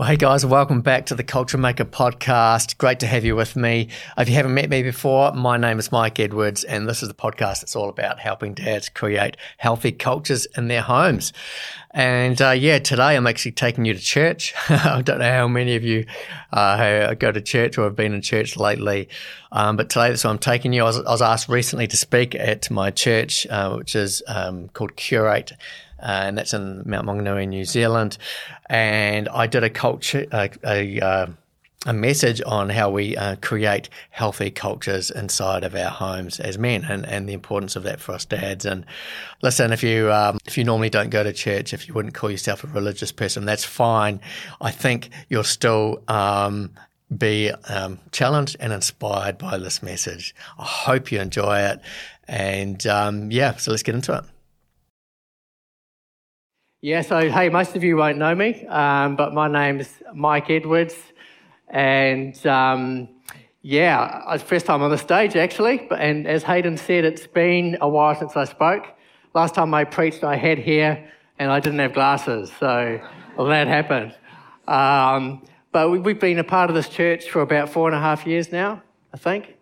Well, hey guys, welcome back to the Culture Maker podcast. Great to have you with me. If you haven't met me before, my name is Mike Edwards, and this is the podcast that's all about helping dads create healthy cultures in their homes. And uh, yeah, today I'm actually taking you to church. I don't know how many of you uh, go to church or have been in church lately, um, but today why I'm taking you. I was, I was, asked recently to speak at my church, uh, which is um, called Curate. Uh, and that's in Mount Maunganui, New Zealand. And I did a culture, a, a, uh, a message on how we uh, create healthy cultures inside of our homes as men, and, and the importance of that for us dads. And listen, if you um, if you normally don't go to church, if you wouldn't call yourself a religious person, that's fine. I think you'll still um, be um, challenged and inspired by this message. I hope you enjoy it. And um, yeah, so let's get into it. Yeah, so hey, most of you won't know me, um, but my name's Mike Edwards, and um, yeah, it's first time on the stage actually. But, and as Hayden said, it's been a while since I spoke. Last time I preached, I had hair and I didn't have glasses, so well, that happened. Um, but we, have been a part of this church for about four and a half years now, I think.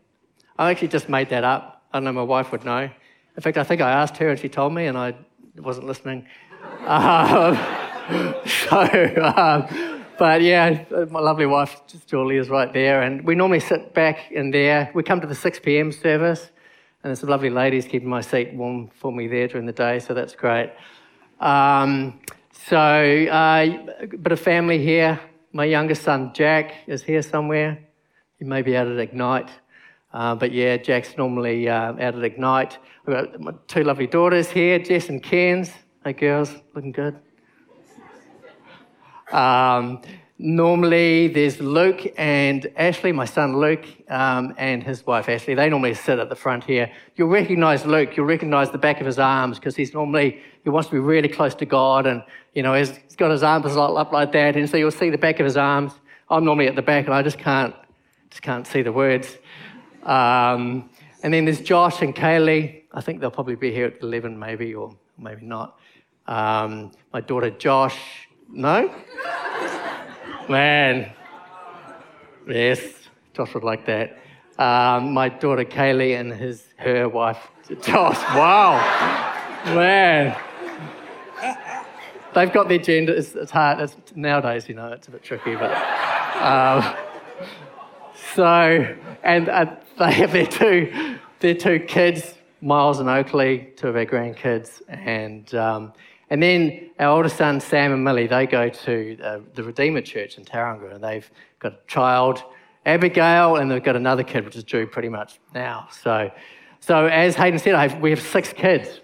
I actually just made that up. I don't know, my wife would know. In fact, I think I asked her and she told me, and I wasn't listening. Um, so, um, but yeah, my lovely wife, Julie, is right there. And we normally sit back in there. We come to the 6 p.m. service, and there's some lovely ladies keeping my seat warm for me there during the day, so that's great. Um, so, uh, a bit of family here. My youngest son, Jack, is here somewhere. He may be out at Ignite. Uh, but yeah, Jack's normally uh, out at Ignite. I've got my two lovely daughters here, Jess and Cairns. Hey, girls, looking good. Um, normally, there's Luke and Ashley, my son Luke, um, and his wife Ashley. They normally sit at the front here. You'll recognize Luke. You'll recognize the back of his arms because he's normally he wants to be really close to God, and you know he's, he's got his arms up like that, and so you'll see the back of his arms. I'm normally at the back, and I just can't just can't see the words. Um, and then there's Josh and Kaylee. I think they'll probably be here at 11, maybe, or maybe not. Um, my daughter Josh, no? Man, yes, Josh would like that. Um, my daughter Kaylee and his her wife Josh. Wow, man, they've got their gender. It's, it's hard it's, nowadays, you know. It's a bit tricky, but um, so and uh, they have their two their two kids, Miles and Oakley, two of our grandkids, and um, and then our older son, Sam and Millie, they go to uh, the Redeemer Church in Tauranga, and they've got a child, Abigail, and they've got another kid, which is due pretty much now. So, so as Hayden said, have, we have six kids.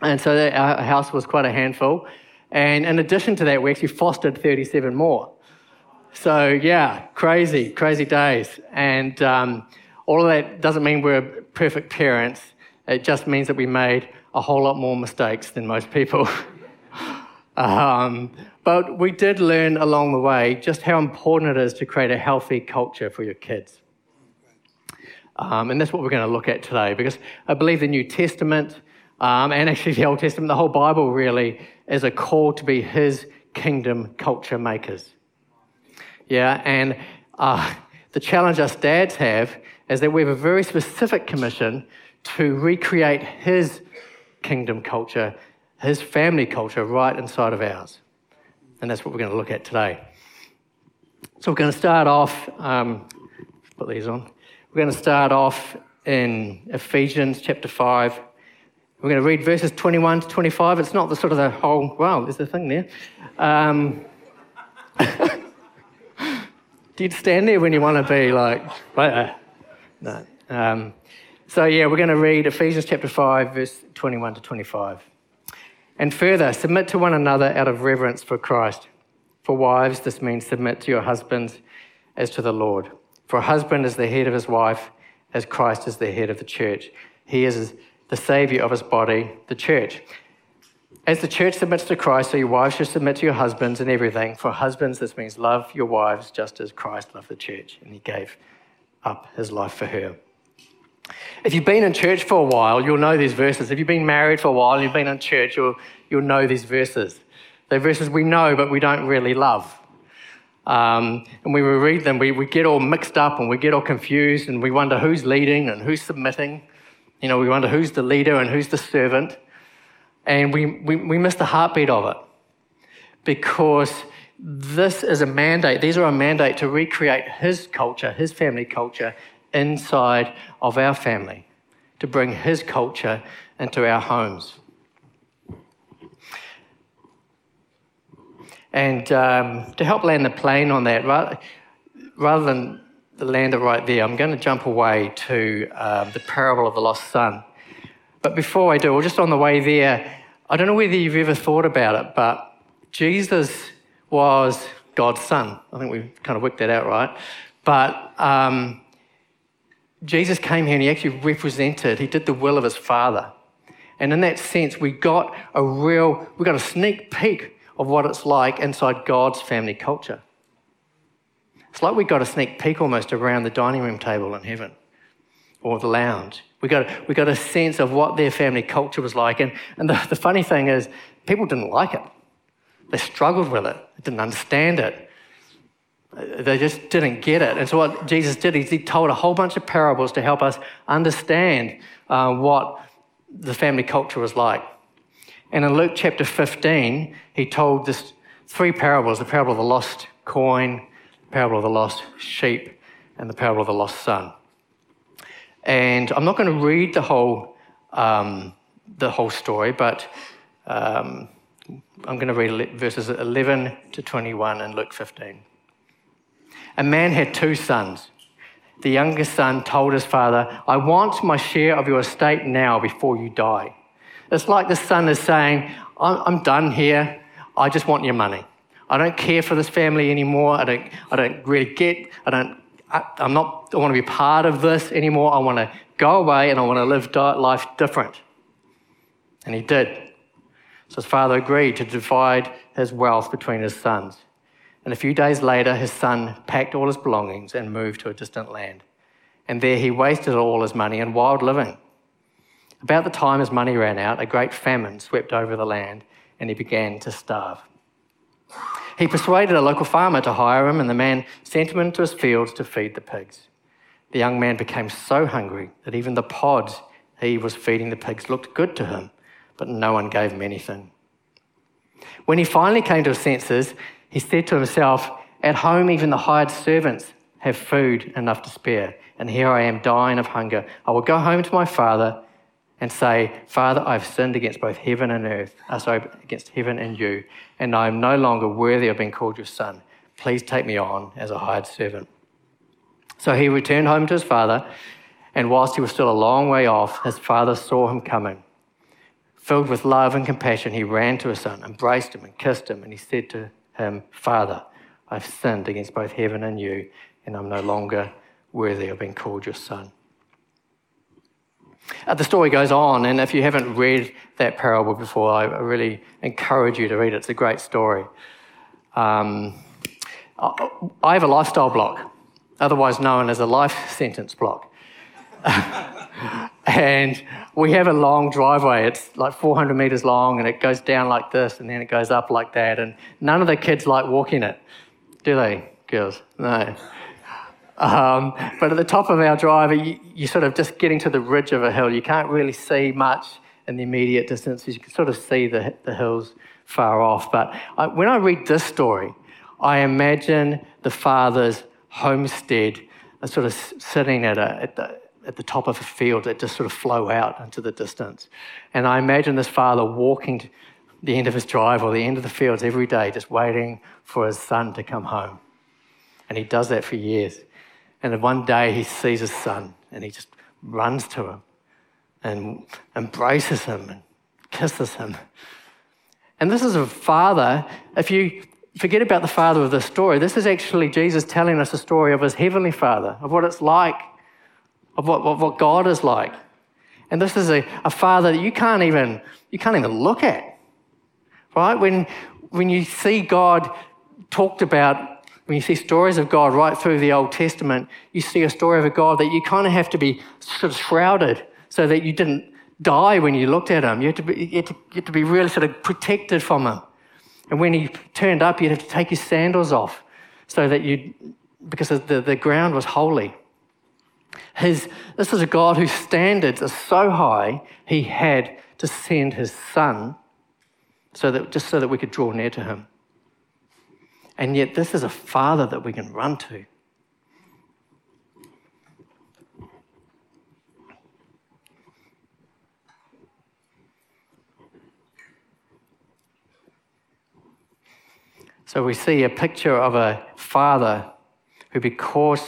And so our house was quite a handful. And in addition to that, we actually fostered 37 more. So, yeah, crazy, crazy days. And um, all of that doesn't mean we're perfect parents, it just means that we made a whole lot more mistakes than most people. um, but we did learn along the way just how important it is to create a healthy culture for your kids. Um, and that's what we're going to look at today because I believe the New Testament um, and actually the Old Testament, the whole Bible really, is a call to be His kingdom culture makers. Yeah, and uh, the challenge us dads have is that we have a very specific commission to recreate His kingdom culture, his family culture, right inside of ours. And that's what we're going to look at today. So we're going to start off, um, put these on. We're going to start off in Ephesians chapter 5. We're going to read verses 21 to 25. It's not the sort of the whole, wow, there's a thing there. Um, do you stand there when you want to be like, right? No. Um, so, yeah, we're going to read Ephesians chapter 5, verse 21 to 25. And further, submit to one another out of reverence for Christ. For wives, this means submit to your husbands as to the Lord. For a husband is the head of his wife, as Christ is the head of the church. He is the Saviour of his body, the church. As the church submits to Christ, so your wives should submit to your husbands in everything. For husbands, this means love your wives just as Christ loved the church, and he gave up his life for her. If you've been in church for a while, you'll know these verses. If you've been married for a while and you've been in church, you'll, you'll know these verses. They're verses we know, but we don't really love. Um, and when we read them, we, we get all mixed up and we get all confused and we wonder who's leading and who's submitting. You know, we wonder who's the leader and who's the servant. And we, we, we miss the heartbeat of it because this is a mandate. These are a mandate to recreate his culture, his family culture, inside of our family, to bring his culture into our homes. And um, to help land the plane on that, rather, than the lander right there, I'm going to jump away to um, the parable of the lost son. But before I do, or just on the way there, I don't know whether you've ever thought about it, but Jesus was God's son. I think we've kind of worked that out, right? But um, Jesus came here and he actually represented, he did the will of his Father. And in that sense, we got a real, we got a sneak peek of what it's like inside God's family culture. It's like we got a sneak peek almost around the dining room table in heaven or the lounge. We got, we got a sense of what their family culture was like. And, and the, the funny thing is, people didn't like it. They struggled with it, they didn't understand it. They just didn't get it. And so, what Jesus did is he told a whole bunch of parables to help us understand uh, what the family culture was like. And in Luke chapter 15, he told this three parables the parable of the lost coin, the parable of the lost sheep, and the parable of the lost son. And I'm not going to read the whole, um, the whole story, but um, I'm going to read verses 11 to 21 in Luke 15. A man had two sons. The youngest son told his father, I want my share of your estate now before you die. It's like the son is saying, I'm, done here. I just want your money. I don't care for this family anymore. I don't, I don't really get, I don't, I, I'm not, I want to be part of this anymore. I want to go away and I want to live life different. And he did. So his father agreed to divide his wealth between his sons. And a few days later, his son packed all his belongings and moved to a distant land. And there he wasted all his money in wild living. About the time his money ran out, a great famine swept over the land and he began to starve. He persuaded a local farmer to hire him, and the man sent him into his fields to feed the pigs. The young man became so hungry that even the pods he was feeding the pigs looked good to him, but no one gave him anything. When he finally came to his senses, he said to himself, At home, even the hired servants have food enough to spare, and here I am dying of hunger. I will go home to my father and say, Father, I've sinned against both heaven and earth, uh, sorry, against heaven and you, and I am no longer worthy of being called your son. Please take me on as a hired servant. So he returned home to his father, and whilst he was still a long way off, his father saw him coming. Filled with love and compassion, he ran to his son, embraced him, and kissed him, and he said to him, Father, I've sinned against both heaven and you, and I'm no longer worthy of being called your son. Uh, the story goes on, and if you haven't read that parable before, I really encourage you to read it. It's a great story. Um, I have a lifestyle block, otherwise known as a life sentence block. and we have a long driveway. It's like 400 meters long, and it goes down like this, and then it goes up like that. And none of the kids like walking it, do they, girls? No. Um, but at the top of our drive, you, you're sort of just getting to the ridge of a hill. You can't really see much in the immediate distance. You can sort of see the, the hills far off. But I, when I read this story, I imagine the father's homestead uh, sort of sitting at, a, at, the, at the top of a field that just sort of flow out into the distance. And I imagine this father walking the end of his drive or the end of the fields every day, just waiting for his son to come home. And he does that for years. And then one day he sees his son and he just runs to him and embraces him and kisses him. And this is a father, if you forget about the father of the story, this is actually Jesus telling us a story of his heavenly father, of what it's like, of what, what, what God is like. And this is a, a father that you can't even you can't even look at. Right? When when you see God talked about when you see stories of God right through the Old Testament, you see a story of a God that you kind of have to be sort of shrouded so that you didn't die when you looked at him. You had to be, you had to, you had to be really sort of protected from him. And when he turned up, you'd have to take his sandals off so that you, because the, the ground was holy. His, this is a God whose standards are so high, he had to send his son so that, just so that we could draw near to him. And yet, this is a father that we can run to. So we see a picture of a father who, because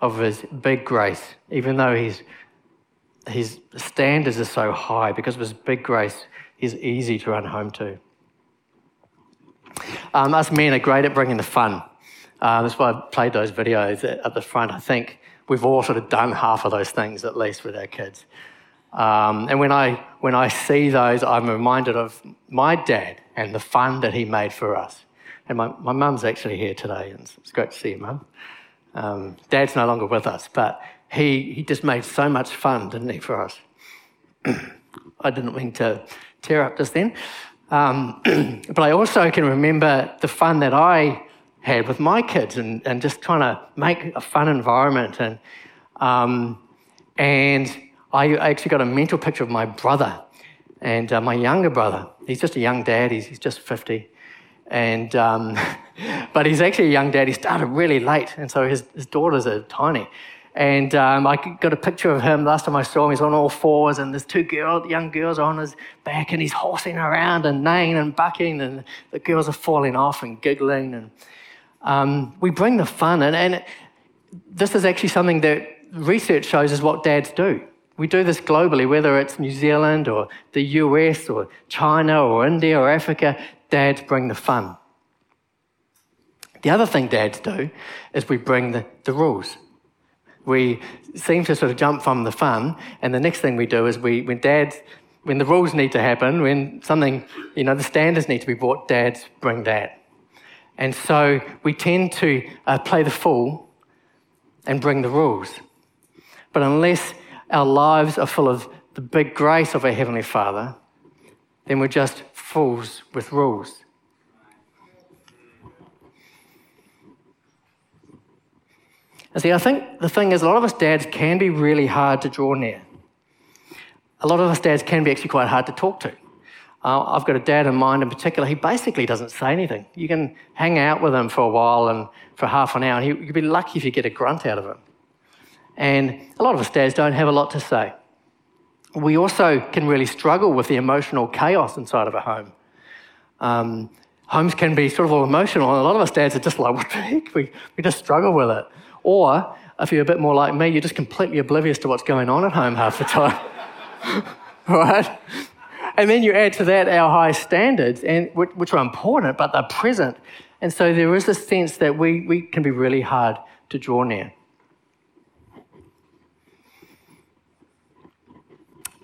of his big grace, even though his, his standards are so high, because of his big grace, he's easy to run home to. Um, us men are great at bringing the fun. Uh, that's why I played those videos at the front. I think we've all sort of done half of those things at least with our kids. Um, and when I, when I see those, I'm reminded of my dad and the fun that he made for us. And my, my mum's actually here today, and it's great to see you, mum. Um, Dad's no longer with us, but he, he just made so much fun, didn't he, for us? I didn't mean to tear up just then. Um, but I also can remember the fun that I had with my kids and, and just trying to make a fun environment. And, um, and I actually got a mental picture of my brother and uh, my younger brother. He's just a young dad, he's, he's just 50. And, um, but he's actually a young dad. He started really late, and so his, his daughters are tiny. And um, I got a picture of him last time I saw him. He's on all fours, and there's two girl, young girls on his back, and he's horsing around and neighing and bucking, and the girls are falling off and giggling. And um, we bring the fun, and, and this is actually something that research shows is what dads do. We do this globally, whether it's New Zealand or the US or China or India or Africa, dads bring the fun. The other thing dads do is we bring the, the rules. We seem to sort of jump from the fun, and the next thing we do is we, when dads, when the rules need to happen, when something, you know, the standards need to be brought, dads bring that. And so we tend to uh, play the fool and bring the rules. But unless our lives are full of the big grace of our Heavenly Father, then we're just fools with rules. And see, I think the thing is, a lot of us dads can be really hard to draw near. A lot of us dads can be actually quite hard to talk to. Uh, I've got a dad in mind in particular, he basically doesn't say anything. You can hang out with him for a while and for half an hour, and he, you'd be lucky if you get a grunt out of him. And a lot of us dads don't have a lot to say. We also can really struggle with the emotional chaos inside of a home. Um, homes can be sort of all emotional, and a lot of us dads are just like, what the heck? We, we just struggle with it. Or if you're a bit more like me, you're just completely oblivious to what's going on at home half the time. right? And then you add to that our high standards, and, which are important, but they're present. And so there is a sense that we, we can be really hard to draw near.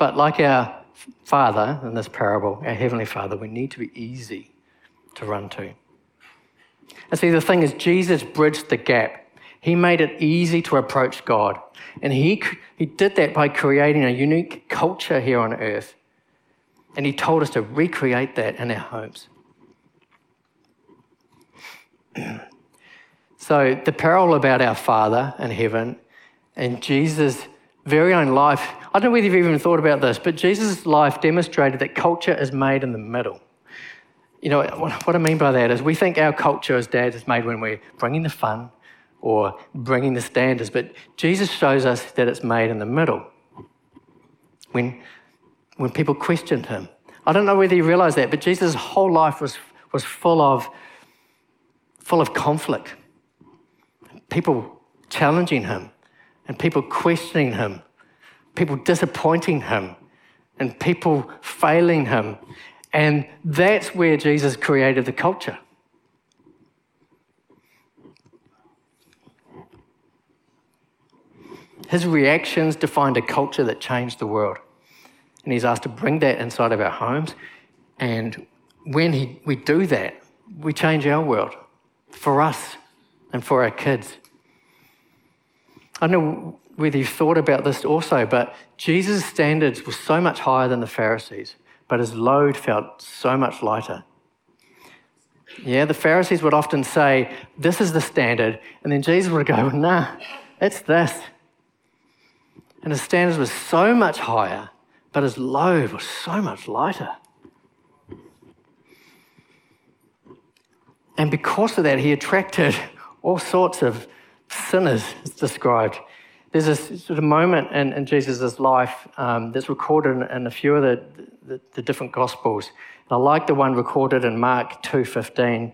But like our Father in this parable, our Heavenly Father, we need to be easy to run to. And see, the thing is, Jesus bridged the gap. He made it easy to approach God. And he, he did that by creating a unique culture here on earth. And he told us to recreate that in our homes. so, the parable about our Father in heaven and Jesus' very own life I don't know whether you've even thought about this, but Jesus' life demonstrated that culture is made in the middle. You know, what I mean by that is we think our culture as dads is made when we're bringing the fun or bringing the standards, but Jesus shows us that it's made in the middle. When, when people questioned him. I don't know whether you realize that, but Jesus' whole life was, was full, of, full of conflict. People challenging him and people questioning him people disappointing him and people failing him. And that's where Jesus created the culture. His reactions defined a culture that changed the world. And he's asked to bring that inside of our homes. And when he, we do that, we change our world for us and for our kids. I know whether you've thought about this also, but Jesus' standards were so much higher than the Pharisees, but his load felt so much lighter. Yeah, the Pharisees would often say, This is the standard. And then Jesus would go, Nah, it's this. And his standards were so much higher, but his load was so much lighter. And because of that, he attracted all sorts of sinners, it's described. There's a sort of moment in, in Jesus' life um, that's recorded in, in, a few of the, the, the different Gospels. And I like the one recorded in Mark 2.15.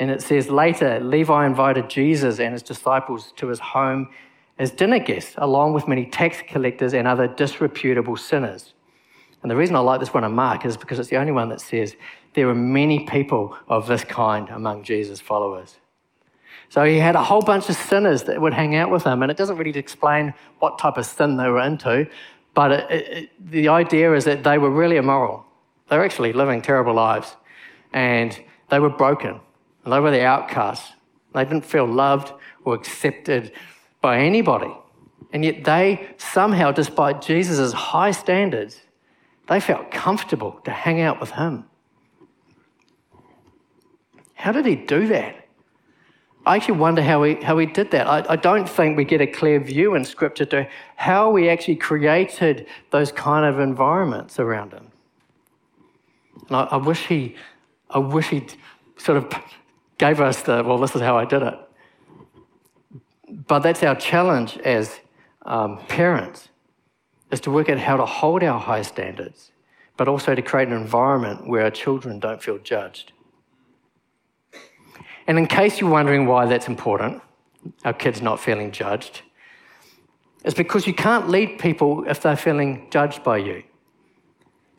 And it says, Later, Levi invited Jesus and his disciples to his home as dinner guests, along with many tax collectors and other disreputable sinners. And the reason I like this one in Mark is because it's the only one that says there were many people of this kind among Jesus' followers. So he had a whole bunch of sinners that would hang out with him, and it doesn't really explain what type of sin they were into, but it, it, the idea is that they were really immoral. They were actually living terrible lives, and they were broken, and they were the outcasts. They didn't feel loved or accepted by anybody. And yet they somehow, despite Jesus' high standards, they felt comfortable to hang out with him. How did he do that? I actually wonder how he, how he did that. I, I don't think we get a clear view in Scripture to how we actually created those kind of environments around him. And I, I wish he, I wish he sort of gave us the, well, this is how I did it. But that's our challenge as um, parents, is to work out how to hold our high standards, but also to create an environment where our children don't feel judged. And in case you're wondering why that's important, our kids not feeling judged, it's because you can't lead people if they're feeling judged by you.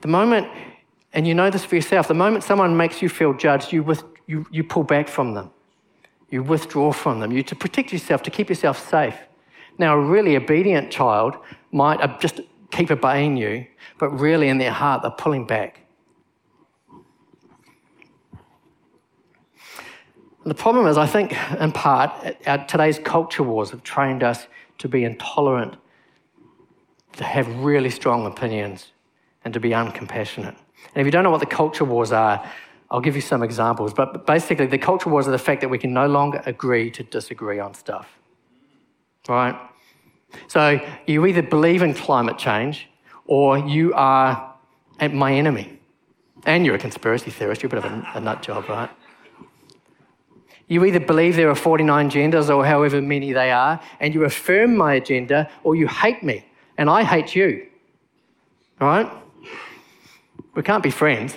The moment, and you know this for yourself, the moment someone makes you feel judged, you, with, you, you pull back from them. You withdraw from them. You to protect yourself, to keep yourself safe. Now, a really obedient child might just keep obeying you, but really in their heart, they're pulling back. The problem is, I think, in part, our, today's culture wars have trained us to be intolerant, to have really strong opinions, and to be uncompassionate. And if you don't know what the culture wars are, I'll give you some examples. But basically, the culture wars are the fact that we can no longer agree to disagree on stuff. Right? So you either believe in climate change or you are my enemy. And you're a conspiracy theorist. You're a bit of a, a nut job, right? You either believe there are 49 genders or however many they are, and you affirm my agenda, or you hate me, and I hate you. All right? We can't be friends.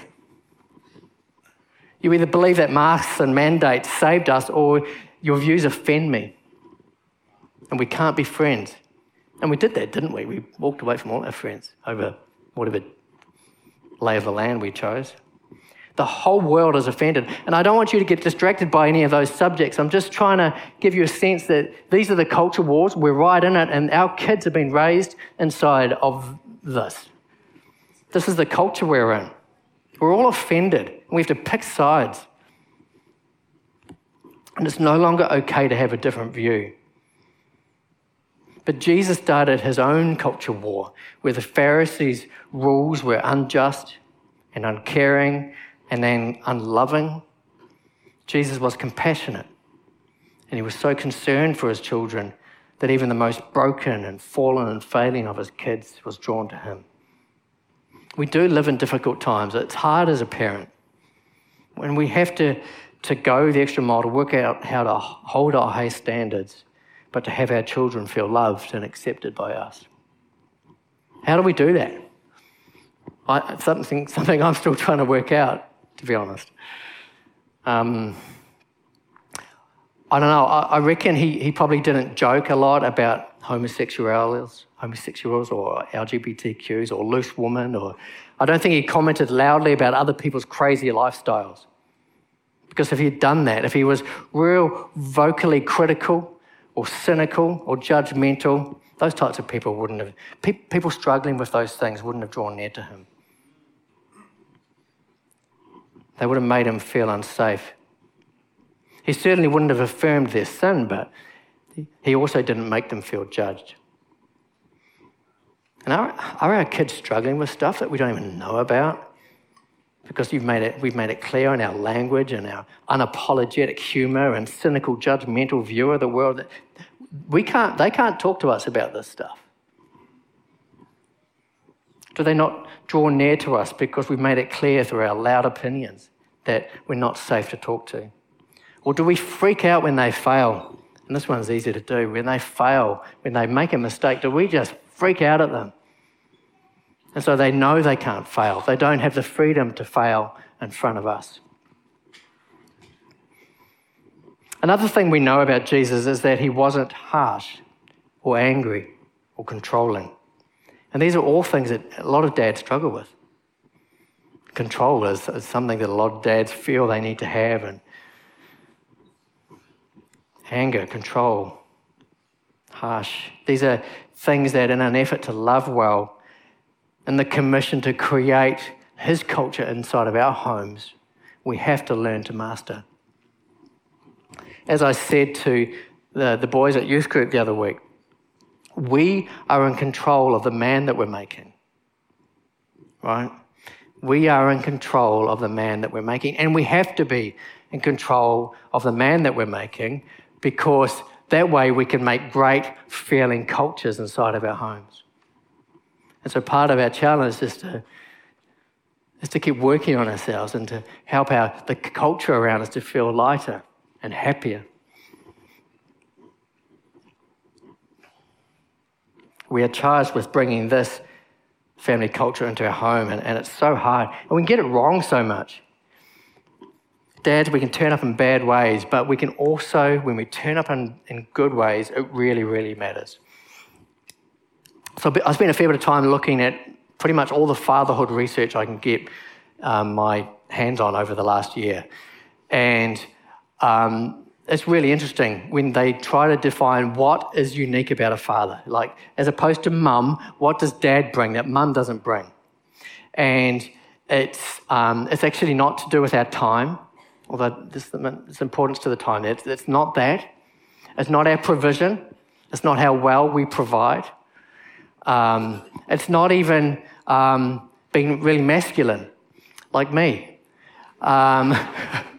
You either believe that masks and mandates saved us, or your views offend me. And we can't be friends. And we did that, didn't we? We walked away from all our friends over whatever lay of the land we chose. The whole world is offended. And I don't want you to get distracted by any of those subjects. I'm just trying to give you a sense that these are the culture wars. We're right in it, and our kids have been raised inside of this. This is the culture we're in. We're all offended. We have to pick sides. And it's no longer okay to have a different view. But Jesus started his own culture war where the Pharisees' rules were unjust and uncaring and then unloving. Jesus was compassionate and he was so concerned for his children that even the most broken and fallen and failing of his kids was drawn to him. We do live in difficult times. It's hard as a parent when we have to, to go the extra mile to work out how to hold our high standards, but to have our children feel loved and accepted by us. How do we do that? I, something, something I'm still trying to work out to be honest. Um, I don't know. I, I, reckon he, he probably didn't joke a lot about homosexuals, homosexuals or LGBTQs or loose women, or I don't think he commented loudly about other people's crazy lifestyles. Because if he'd done that, if he was real vocally critical or cynical or judgmental, those types of people wouldn't have, pe- people struggling with those things wouldn't have drawn near to him. They would have made him feel unsafe. He certainly wouldn't have affirmed their sin, but he also didn't make them feel judged. And are, are our kids struggling with stuff that we don't even know about? because you've made it, we've made it clear in our language and our unapologetic humor and cynical, judgmental view of the world that we can't, they can't talk to us about this stuff. Do they not draw near to us because we've made it clear through our loud opinions that we're not safe to talk to? Or do we freak out when they fail? And this one's easy to do. When they fail, when they make a mistake, do we just freak out at them? And so they know they can't fail. They don't have the freedom to fail in front of us. Another thing we know about Jesus is that he wasn't harsh or angry or controlling. And these are all things that a lot of dads struggle with. Control is, is something that a lot of dads feel they need to have, and anger, control, harsh. These are things that, in an effort to love well, and the commission to create His culture inside of our homes, we have to learn to master. As I said to the, the boys at youth group the other week, we are in control of the man that we're making, right? We are in control of the man that we're making, and we have to be in control of the man that we're making because that way we can make great feeling cultures inside of our homes. And so part of our challenge is to, is to keep working on ourselves and to help our, the culture around us to feel lighter and happier. We are charged with bringing this family culture into our home, and, and it's so hard. And we can get it wrong so much. Dads, we can turn up in bad ways, but we can also, when we turn up in, in good ways, it really, really matters. So I spent a fair bit of time looking at pretty much all the fatherhood research I can get um, my hands on over the last year. And um, it's really interesting when they try to define what is unique about a father. Like, as opposed to mum, what does dad bring that mum doesn't bring? And it's, um, it's actually not to do with our time, although there's importance to the time. It's, it's not that. It's not our provision. It's not how well we provide. Um, it's not even um, being really masculine, like me.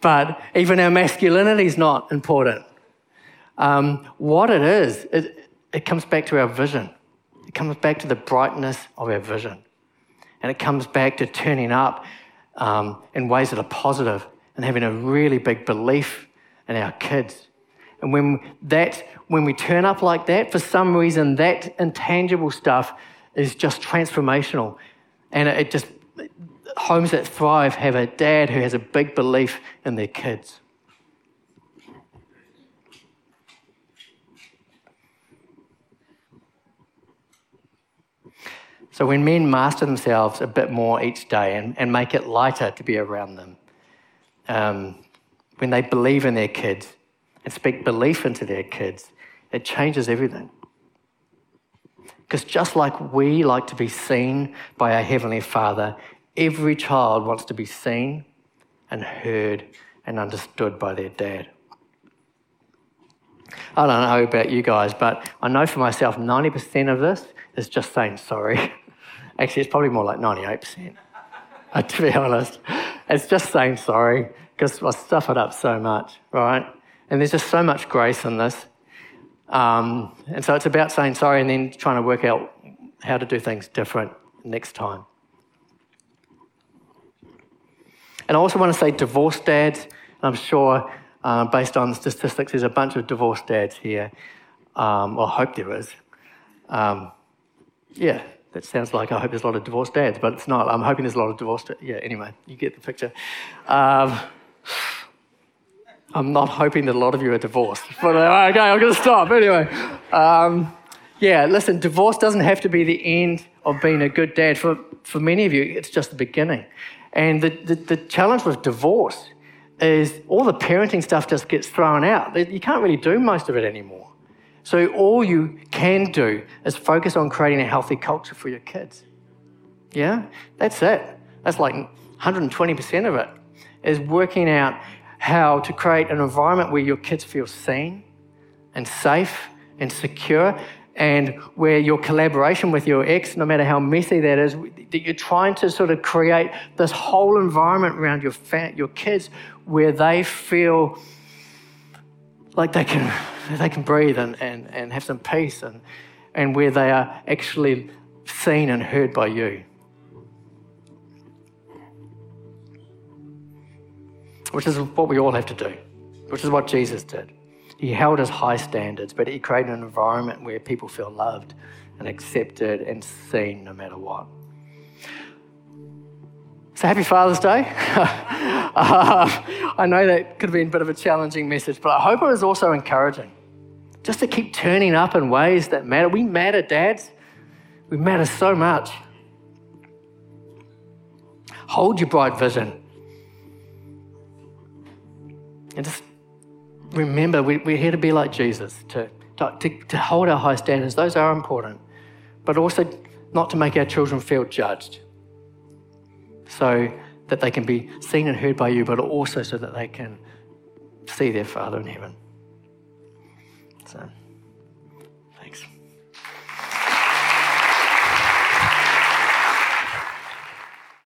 But even our masculinity is not important. Um, what it is, it, it comes back to our vision. It comes back to the brightness of our vision. And it comes back to turning up um, in ways that are positive and having a really big belief in our kids. And when that when we turn up like that, for some reason, that intangible stuff is just transformational. And it just, homes that thrive have a dad who has a big belief in their kids. So when men master themselves a bit more each day and, and make it lighter to be around them, um, when they believe in their kids and speak belief into their kids, it changes everything. Because just like we like to be seen by our Heavenly Father, every child wants to be seen and heard and understood by their dad. I don't know about you guys, but I know for myself 90% of this is just saying sorry. Actually, it's probably more like 98%, uh, to be honest. It's just saying sorry because I stuff it up so much, right? And there's just so much grace in this. Um, and so it's about saying sorry and then trying to work out how to do things different next time. And I also want to say divorced dads. I'm sure, uh, based on the statistics, there's a bunch of divorced dads here. Um, I hope there is. Um, yeah, that sounds like I hope there's a lot of divorced dads, but it's not. I'm hoping there's a lot of divorced. Yeah, anyway, you get the picture. Um, I'm not hoping that a lot of you are divorced. But uh, okay, I'm going to stop. Anyway, um, yeah, listen, divorce doesn't have to be the end of being a good dad. For, for many of you, it's just the beginning. And the, the, the challenge with divorce is all the parenting stuff just gets thrown out. You can't really do most of it anymore. So all you can do is focus on creating a healthy culture for your kids. Yeah? That's it. That's like 120% of it is working out how to create an environment where your kids feel seen and safe and secure and where your collaboration with your ex, no matter how messy that is, that you're trying to sort of create this whole environment around your, fa- your kids where they feel like they can, they can breathe and, and, and have some peace and, and where they are actually seen and heard by you. Which is what we all have to do, which is what Jesus did. He held us high standards, but he created an environment where people feel loved and accepted and seen no matter what. So happy Father's Day. uh, I know that could have been a bit of a challenging message, but I hope it was also encouraging. Just to keep turning up in ways that matter. We matter, dads. We matter so much. Hold your bright vision. And just remember, we, are here to be like Jesus, to, to, to hold our high standards. Those are important, but also not to make our children feel judged. So that they can be seen and heard by you, but also so that they can see their Father in heaven. So.